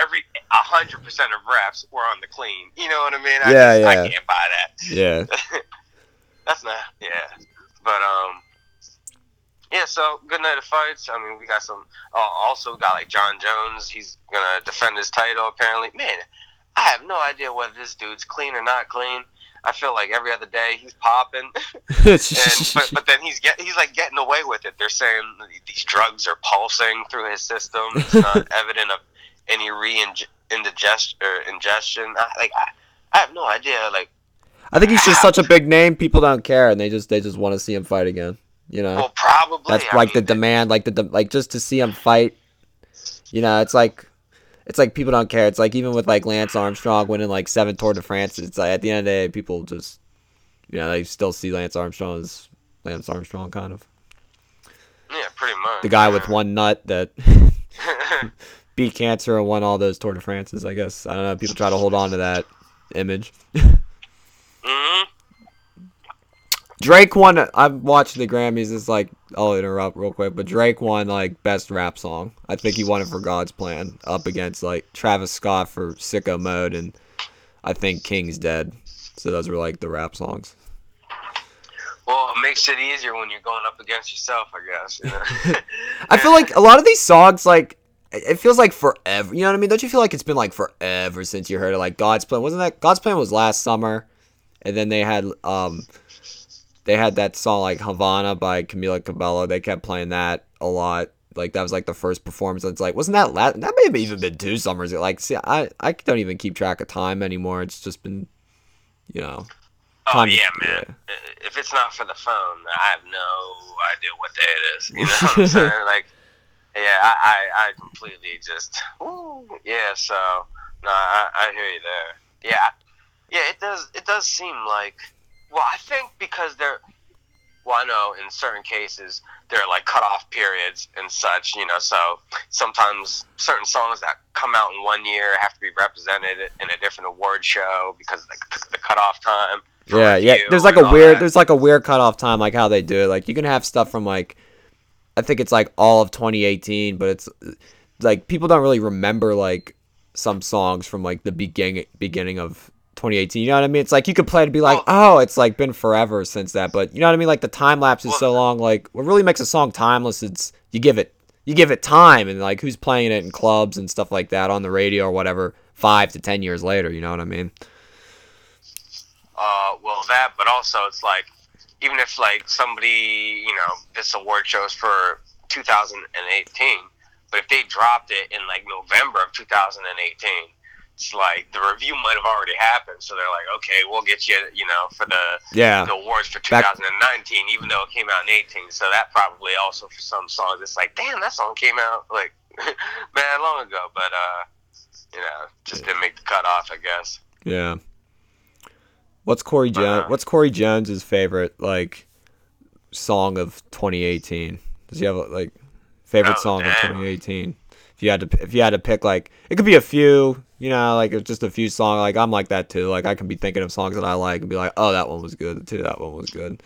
every a hundred percent of refs were on the clean. You know what I mean? I Yeah, just, yeah. I can't buy that. yeah, That's not. Yeah, but um. Yeah, so good night of fights. I mean, we got some. Uh, also, got like Jon Jones. He's gonna defend his title. Apparently, man, I have no idea whether this dude's clean or not clean. I feel like every other day he's popping, and but, but then he's get he's like getting away with it. They're saying these drugs are pulsing through his system. It's not evident of any re indigest or ingestion. I, like I, I have no idea. Like I think he's just such a big name. People don't care, and they just they just want to see him fight again. You know, well, probably that's I like the demand, like the de- like just to see him fight. You know, it's like it's like people don't care. It's like even with like Lance Armstrong winning like seven Tour de France. It's like at the end of the day, people just you know they still see Lance Armstrong as Lance Armstrong, kind of Yeah, pretty much. the guy yeah. with one nut that beat cancer and won all those Tour de France's. I guess I don't know. People try to hold on to that image. hmm Drake won. I've watched the Grammys. It's like I'll interrupt real quick, but Drake won like best rap song. I think he won it for God's Plan, up against like Travis Scott for Sicko Mode, and I think King's Dead. So those were like the rap songs. Well, it makes it easier when you're going up against yourself, I guess. You know? I feel like a lot of these songs, like it it feels like forever. You know what I mean? Don't you feel like it's been like forever since you heard it? Like God's Plan wasn't that God's Plan was last summer, and then they had um they had that song like Havana by Camila Cabello. They kept playing that a lot. Like that was like the first performance. It's like wasn't that last? That may have even been two summers. Like see, I I don't even keep track of time anymore. It's just been, you know. oh yeah, man. If it's not for the phone, I have no idea what day it is. You know what I'm saying? Like, yeah, I, I, I completely just, ooh, yeah. So, no, I, I hear you there. Yeah, yeah. It does. It does seem like. Well, I think because there. Well, I know in certain cases there are like cutoff periods and such. You know, so sometimes certain songs that come out in one year have to be represented in a different award show because of the, the cutoff time. Yeah, yeah. There's like a weird that. there's like a weird cutoff time, like how they do it. Like you can have stuff from like I think it's like all of 2018, but it's like people don't really remember like some songs from like the beginning beginning of 2018. You know what I mean? It's like you could play it and be like, oh, it's like been forever since that. But you know what I mean? Like the time lapse is so long. Like what really makes a song timeless? It's you give it you give it time and like who's playing it in clubs and stuff like that on the radio or whatever five to ten years later. You know what I mean? uh, well, that, but also it's like, even if like somebody, you know, this award shows for 2018, but if they dropped it in like November of 2018, it's like the review might have already happened. So they're like, okay, we'll get you, you know, for the Yeah. the awards for Back- 2019, even though it came out in 18. So that probably also for some songs, it's like, damn, that song came out like man long ago, but uh, you know, just didn't make the cutoff, I guess. Yeah. What's Corey Jones? Uh-huh. What's Corey Jones's favorite like song of 2018? Does he have a, like favorite Oh, song of 2018? If you had to, if you had to pick like, it could be a few. You know, like it's just a few songs. Like I'm like that too. Like I can be thinking of songs that I like and be like, oh, that one was good too. That one was good.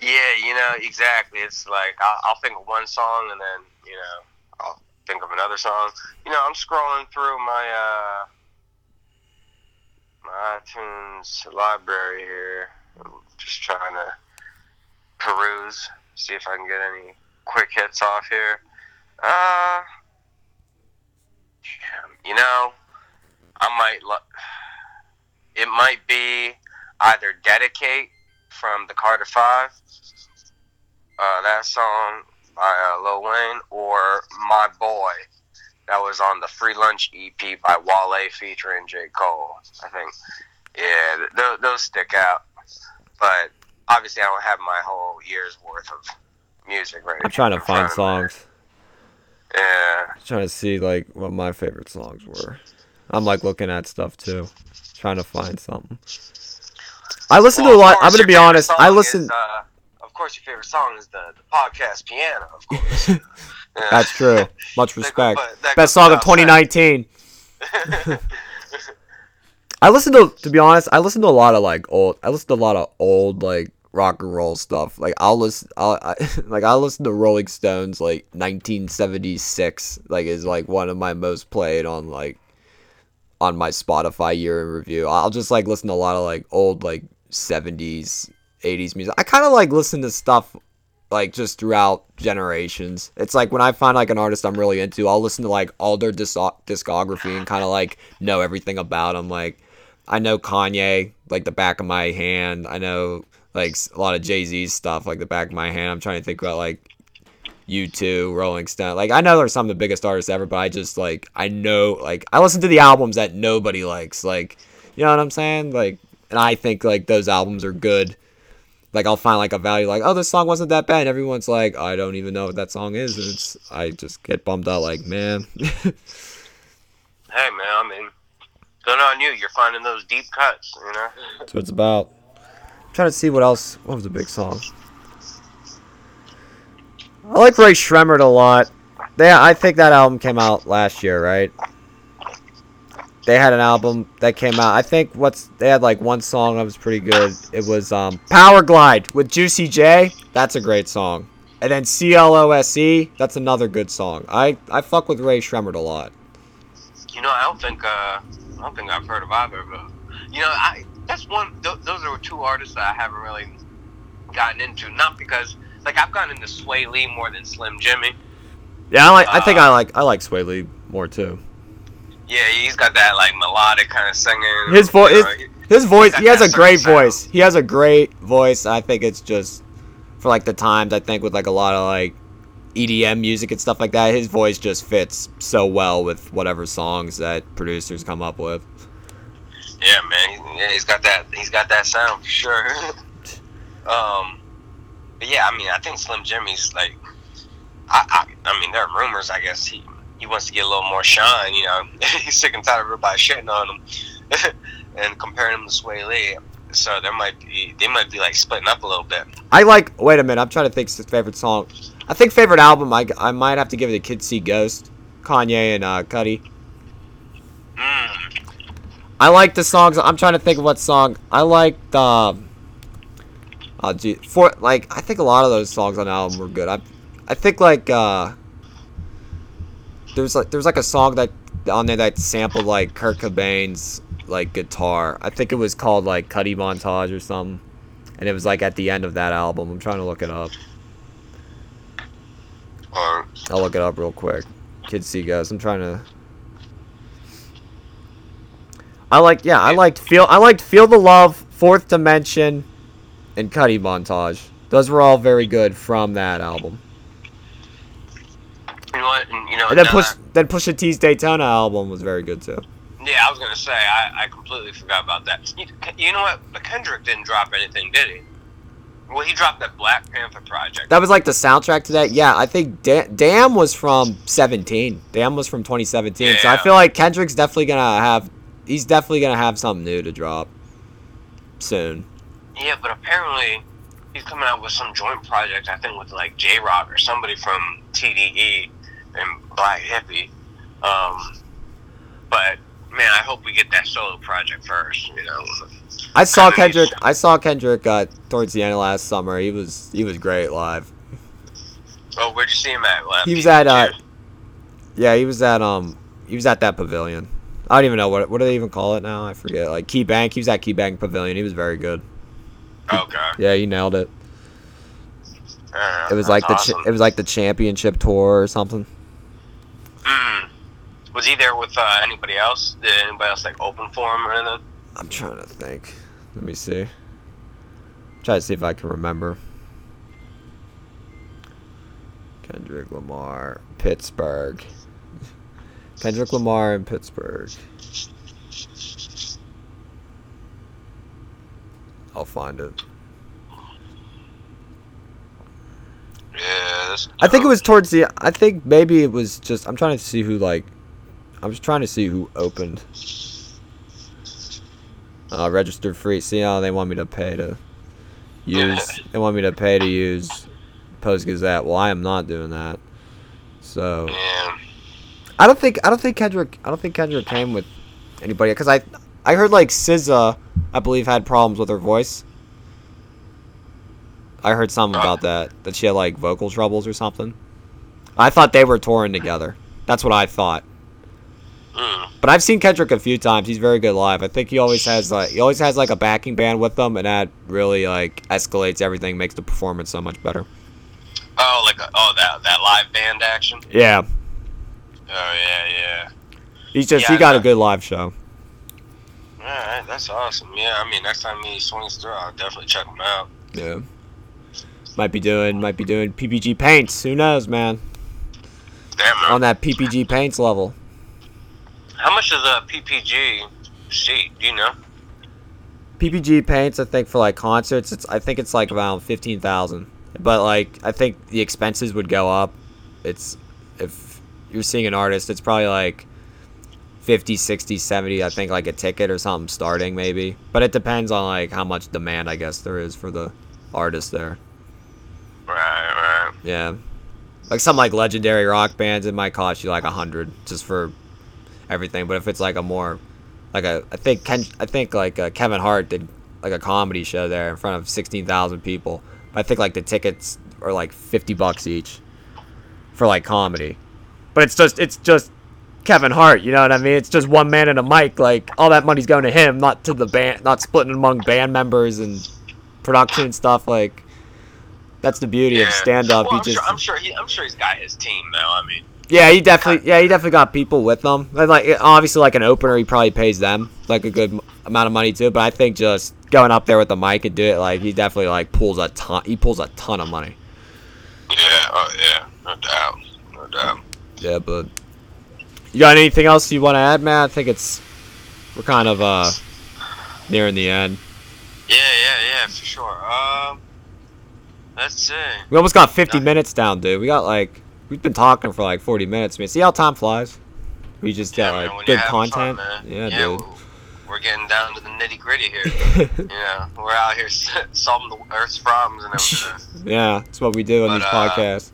Yeah, you know, exactly. It's like I'll, I'll think of one song and then, you know, I'll think of another song. You know, I'm scrolling through my uh my iTunes library here. I'm just trying to peruse, see if I can get any quick hits off here. Uh you know, I might lo- it might be either dedicate from the Carter Five, uh, that song by uh, Lil Wayne, or My Boy, that was on the Free Lunch EP by Wale featuring J. Cole. I think, yeah, th- th- those stick out. But obviously, I don't have my whole year's worth of music right now. I'm trying to find front of me. songs. Yeah, trying to see like what my favorite songs were. I'm like looking at stuff too, trying to find something. I listen Well, to a lot. I'm gonna be honest. I listen. Is, uh, of course, your favorite song is the, the podcast piano. Of course. Yeah. That's true. Much That goes respect. that Best song of 2019. I listen to, to be honest, I listen to a lot of like old. I listen to a lot of old like rock and roll stuff. Like I'll listen, I'll, I, like I listen to Rolling Stones like 1976. Like is like one of my most played on like on my Spotify year in review. I'll just like listen to a lot of like old like 70s, 80s music. I kind of like listen to stuff like just throughout generations. It's like when I find like an artist I'm really into, I'll listen to like all their dis- discography and kind of like know everything about them. Like I know Kanye like the back of my hand. I know like a lot of Jay Z's stuff like the back of my hand. I'm trying to think about like U2, Rolling Stone. Like I know they're some of the biggest artists ever, but I just like I know like I listen to the albums that nobody likes. Like you know what I'm saying? Like and I think like those albums are good. Like I'll find like a value like oh this song wasn't that bad. And everyone's like I don't even know what that song is. And it's I just get bummed out like man. hey man, I mean, good on you. You're finding those deep cuts. You know. That's what it's about. I'm trying to see what else. What was a big song? I like Rae Sremmurd a lot. They, I think that album came out last year, right? They had an album that came out. I think what's they had like one song that was pretty good. It was um, Power Glide with Juicy J. That's a great song. And then C L O S E. That's another good song. I I fuck with Rae Sremmurd a lot. You know, I don't think uh, I don't think I've heard of either them. You know, I that's one. Th- those are two artists that I haven't really gotten into. Not because like I've gotten into Swae Lee more than Slim Jxmmi. Yeah, I like. I think I like. I like Swae Lee more too. Yeah, he's got that like melodic kind of singing. His voice. you know, His voice. He has a great certain sound. voice. He has a great voice. I think it's just for like the times. I think with like a lot of like EDM music and stuff like that, his voice just fits so well with whatever songs that producers come up with. Yeah, man. Yeah, he's got that. He's got that sound for sure. um, but yeah, I mean, I think Slim Jxmmi's like, I, I, I mean, there are rumors. I guess he he wants to get a little more shine. You know, he's sick and tired of everybody shitting on him and comparing him to Swae Lee. So there might be they might be like splitting up a little bit. I like. Wait a minute. I'm trying to think. Favorite song. I think favorite album. I, I might have to give it to Kids See Ghost, Kanye and uh, Cudi. Mm. I like the songs. I'm trying to think of what song. I liked. Um, oh, gee, for like I think a lot of those songs on the album were good. I, I think like uh, there's like there's like a song that on there that sampled like Kurt Cobain's like guitar. I think it was called like Cudi Montage or something, and it was like at the end of that album. I'm trying to look it up. I'll look it up real quick. Kids see guys. I'm trying to. I like yeah. I liked feel. I liked feel the love, fourth dimension, and Cudi montage. Those were all very good from that album. you know what? And, you know, And then push that- then Pusha T's Daytona album was very good too. yeah, I was gonna say I, I completely forgot about that. You, you know what? But Kendrick didn't drop anything, did he? Well, he dropped that Black Panther project. That was like the soundtrack to that. Yeah, I think da- Damn was from 17. Damn was from 2017. Yeah, So I feel like Kendrick's definitely gonna have. He's definitely gonna have something new to drop soon. Yeah, but apparently he's coming out with some joint project. I think with like Jay Rock or somebody from TDE and Black Hippy. Um, but man, I hope we get that solo project first. You know. I saw Kendrick. I saw Kendrick uh, towards the end of last summer. He was he was great live. Oh, where'd you see him at? Left? He was at uh, yeah, he was at um, he was at that pavilion. I don't even know what what do they even call it now. I forget. Like Key Bank. He was at Key Bank Pavilion. He was very good. Okay. Yeah, you nailed it. It was like the awesome. ch- it was like the championship tour or something. Mm. Was he there with uh, anybody else? Did anybody else like open for him or anything? I'm trying to think. Let me see. Try to see if I can remember. Kendrick Lamar, Pittsburgh. Kendrick Lamar in Pittsburgh. I'll find it. Yeah. I think it was towards the. I think maybe it was just. I'm trying to see who like. I was trying to see who opened. Uh, registered free. See how they want me to pay to use. They want me to pay to use Post Gazette. Well, I am not doing that. So Yeah. I don't think I don't think Kendrick I don't think Kendrick came with anybody because I I heard like SZA I believe had problems with her voice. I heard something about that that she had like vocal troubles or something. I thought they were touring together. That's what I thought. Mm. But I've seen Kendrick a few times. He's very good live. I think he always has like he always has like a backing band with him, and that really like escalates everything, makes the performance so much better. Oh, like oh that that live band action. Yeah, Oh yeah, yeah. he's just Yeah, he got a good live show. Right, that's awesome. Yeah, I mean, next time he swings through, I'll definitely check him out. Yeah. Might be doing might be doing PPG paints. Who knows, man? Damn, man. On that PPG paints level. How much is a PPG sheet? Do you know? PPG paints, I think for like concerts, it's I think it's like around fifteen thousand. But like I think the expenses would go up. It's if you're seeing an artist, it's probably like 50, 60, 70, I think like a ticket or something starting maybe. But it depends on like how much demand I guess there is for the artist there. Right, right. Yeah. Like some like legendary rock bands, it might cost you like a hundred just for everything. But if it's like a more, like a, I think Ken, I think like uh, Kevin Hart did like a comedy show there in front of sixteen thousand people. I think like the tickets are like fifty bucks each for like comedy. But it's just it's just Kevin Hart, you know what I mean? It's just one man and a mic. Like all that money's going to him, not to the band, not splitting among band members and production and stuff. Like that's the beauty of stand up. Well, I'm, just sure, I'm sure he, I'm sure he's got his team though. I mean, yeah, he definitely yeah he definitely got people with them. And, like obviously like an opener, he probably pays them like a good amount of money too. But I think just going up there with the mic and do it like he definitely like pulls a ton. He pulls a ton of money. yeah, oh yeah, no doubt, no doubt. Yeah, but you got anything else you want to add, man? I think it's we're kind of uh nearing the end. Yeah, yeah, yeah, for sure. Um, let's see. We almost got 50 No. minutes down, dude. We got like we've been talking for like 40 minutes, man. See how time flies? We just Yeah, got man, like good you're fun, content. yeah, dude. We're getting down to the nitty gritty here. you know, we're out here solving the Earth's problems and everything. yeah, that's what we do on these uh, podcasts.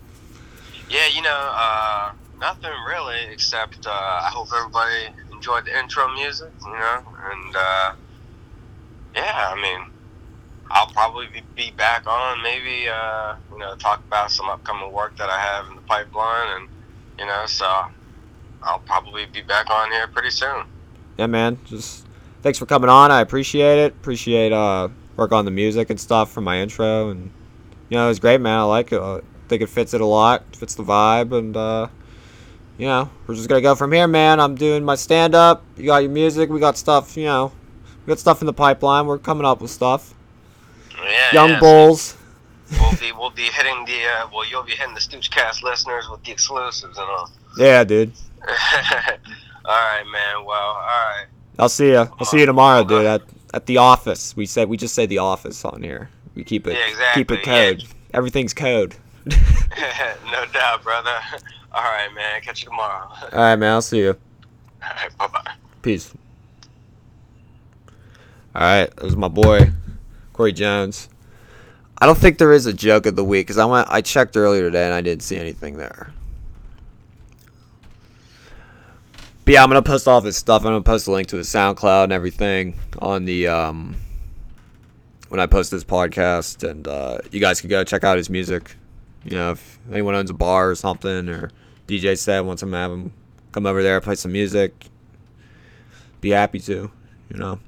yeah, you know, uh, nothing really except uh, I hope everybody enjoyed the intro music. You know, and uh, yeah, I mean, I'll probably be, back on maybe uh, you know talk about some upcoming work that I have in the pipeline, and you know, so I'll probably be back on here pretty soon. Yeah, man. Just thanks for coming on. I appreciate it. Appreciate uh work on the music and stuff for my intro, and you know it was great, man. I like it. I think it fits it a lot. Fits the vibe, and uh, you know we're just gonna go from here, man. I'm doing my stand up. You got your music. We got stuff. You know, we got stuff in the pipeline. We're coming up with stuff. Yeah, Young yeah, Bulls. We'll be we'll be hitting the uh, well, you'll be hitting the Stoochcast listeners with the exclusives and all. Yeah, dude. all right, man. Well, all right. I'll see you. I'll see you tomorrow, dude. At at the office. We said we just say the office on here. We keep it Yeah, exactly, keep it yeah. code. Everything's code. no doubt, brother. All right, man. Catch you tomorrow. All right, man. I'll see you. All right, bye bye. Peace. All right, that was my boy, Corey Jones. I don't think there is a joke of the week because I went, I checked earlier today and I didn't see anything there. But yeah, I'm gonna post all of his stuff. I'm gonna post a link to his SoundCloud and everything on the um when I post this podcast, and uh, you guys can go check out his music. You know, if anyone owns a bar or something, or DJ said him to have him come over there play some music, be happy to, you know.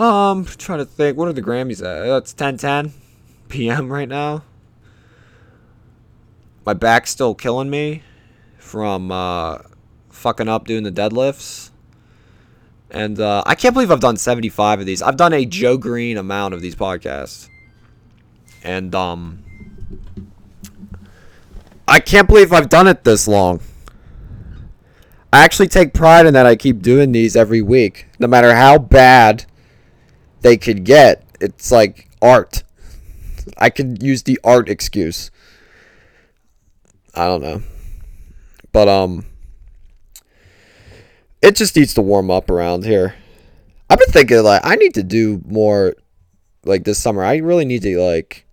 Um, trying to think, what are the Grammys at? Uh, It's 10:10 p.m. right now. My back's still killing me from uh, fucking up doing the deadlifts. And uh, I can't believe I've done 75 of these. I've done a Joe Greene amount of these podcasts. And um I can't believe I've done it this long. I actually take pride in that I keep doing these every week. No matter how bad they could get, it's like art. I could use the art excuse. I don't know. But um it just needs to warm up around here. I've been thinking like I need to do more like this summer. I really need to like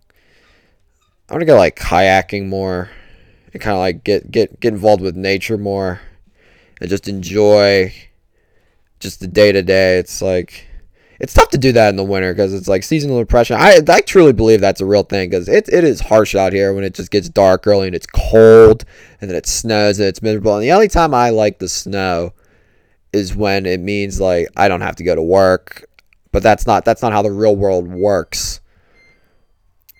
I want to go like kayaking more and kind of like get get get involved with nature more and just enjoy just the day to day. It's like it's tough to do that in the winter because it's like seasonal depression. I I truly believe that's a real thing because it, it is harsh out here when it just gets dark early and it's cold and then it snows and it's miserable. And the only time I like the snow is when it means like I don't have to go to work. But that's not that's not how the real world works.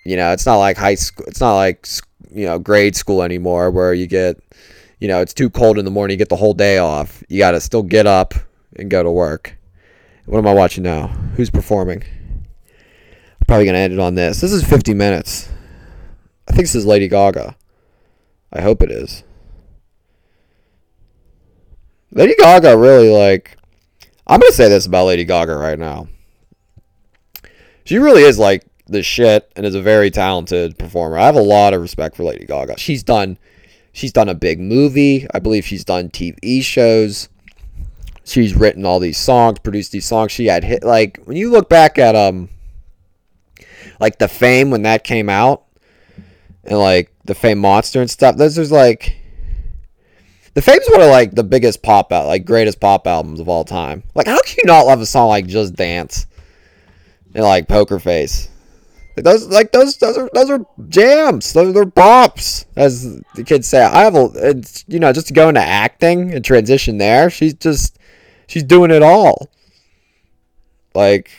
You know, it's not like high school. It's not like s- you know grade school anymore where you get, you know, it's too cold in the morning. You get the whole day off. You got to still get up and go to work. What am I watching now? Who's performing? Probably gonna end it on this. This is 50 minutes. I think this is Lady Gaga. I hope it is. Lady Gaga really like. I'm gonna say this about Lady Gaga right now. She really is like the shit and is a very talented performer. I have a lot of respect for Lady Gaga. She's done she's done a big movie. I believe she's done TV shows. She's written all these songs, produced these songs. She had hit like when you look back at um like the fame when that came out and like the fame monster and stuff. Those is like the Fame's one of like the biggest pop out, like greatest pop albums of all time. Like, how can you not love a song like "Just Dance" and like "Poker Face"? Those, like those, those are those are jams. Those are bops, as the kids say. I have a, you know, just to go into acting and transition there. She's just, she's doing it all. Like,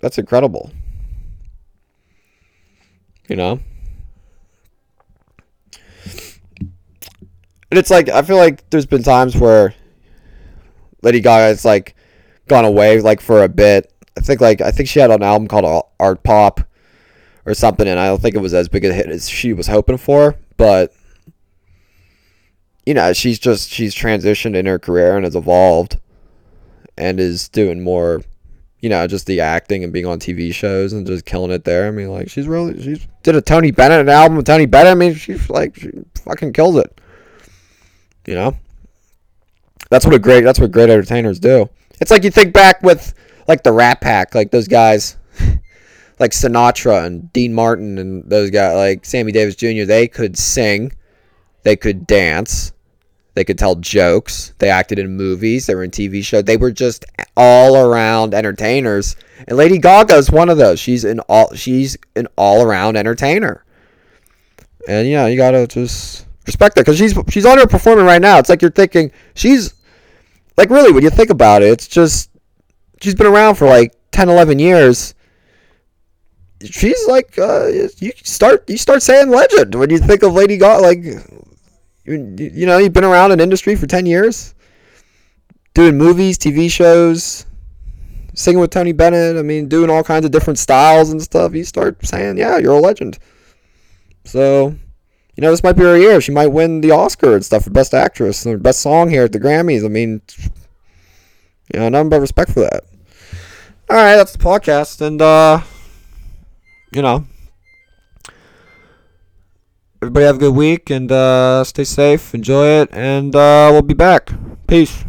that's incredible. You know. And it's like I feel like there's been times where Lady Gaga has like gone away like for a bit. I think like I think she had an album called Art Pop or something, and I don't think it was as big a hit as she was hoping for. But you know, she's just she's transitioned in her career and has evolved, and is doing more, you know, just the acting and being on TV shows and just killing it there. I mean, like she's really she's did a Tony Bennett album with Tony Bennett. I mean, she's like she fucking kills it. You know? That's what a great that's what great entertainers do. It's like you think back with like the Rat Pack, like those guys like Sinatra and Dean Martin and those guys like Sammy Davis Jr. They could sing, they could dance, they could tell jokes, they acted in movies, they were in TV shows. They were just all around entertainers. And Lady Gaga is one of those. She's an all she's an all around entertainer. And yeah, you gotta just respect that because she's she's underperforming right now. It's like you're thinking she's like really when you think about it, it's just she's been around for like 10, 11 years. She's like uh, you start you start saying legend when you think of Lady Gaga. Like you, you know you've been around in industry for ten years, doing movies, TV shows, singing with Tony Bennett. I mean, doing all kinds of different styles and stuff. You start saying, yeah, you're a legend. So you know, this might be her year. She might win the Oscar and stuff for Best Actress and Best Song here at the Grammys. I mean, you know, nothing but respect for that. All right, that's the podcast, and uh, you know, everybody have a good week and uh, stay safe, enjoy it, and uh, we'll be back. Peace.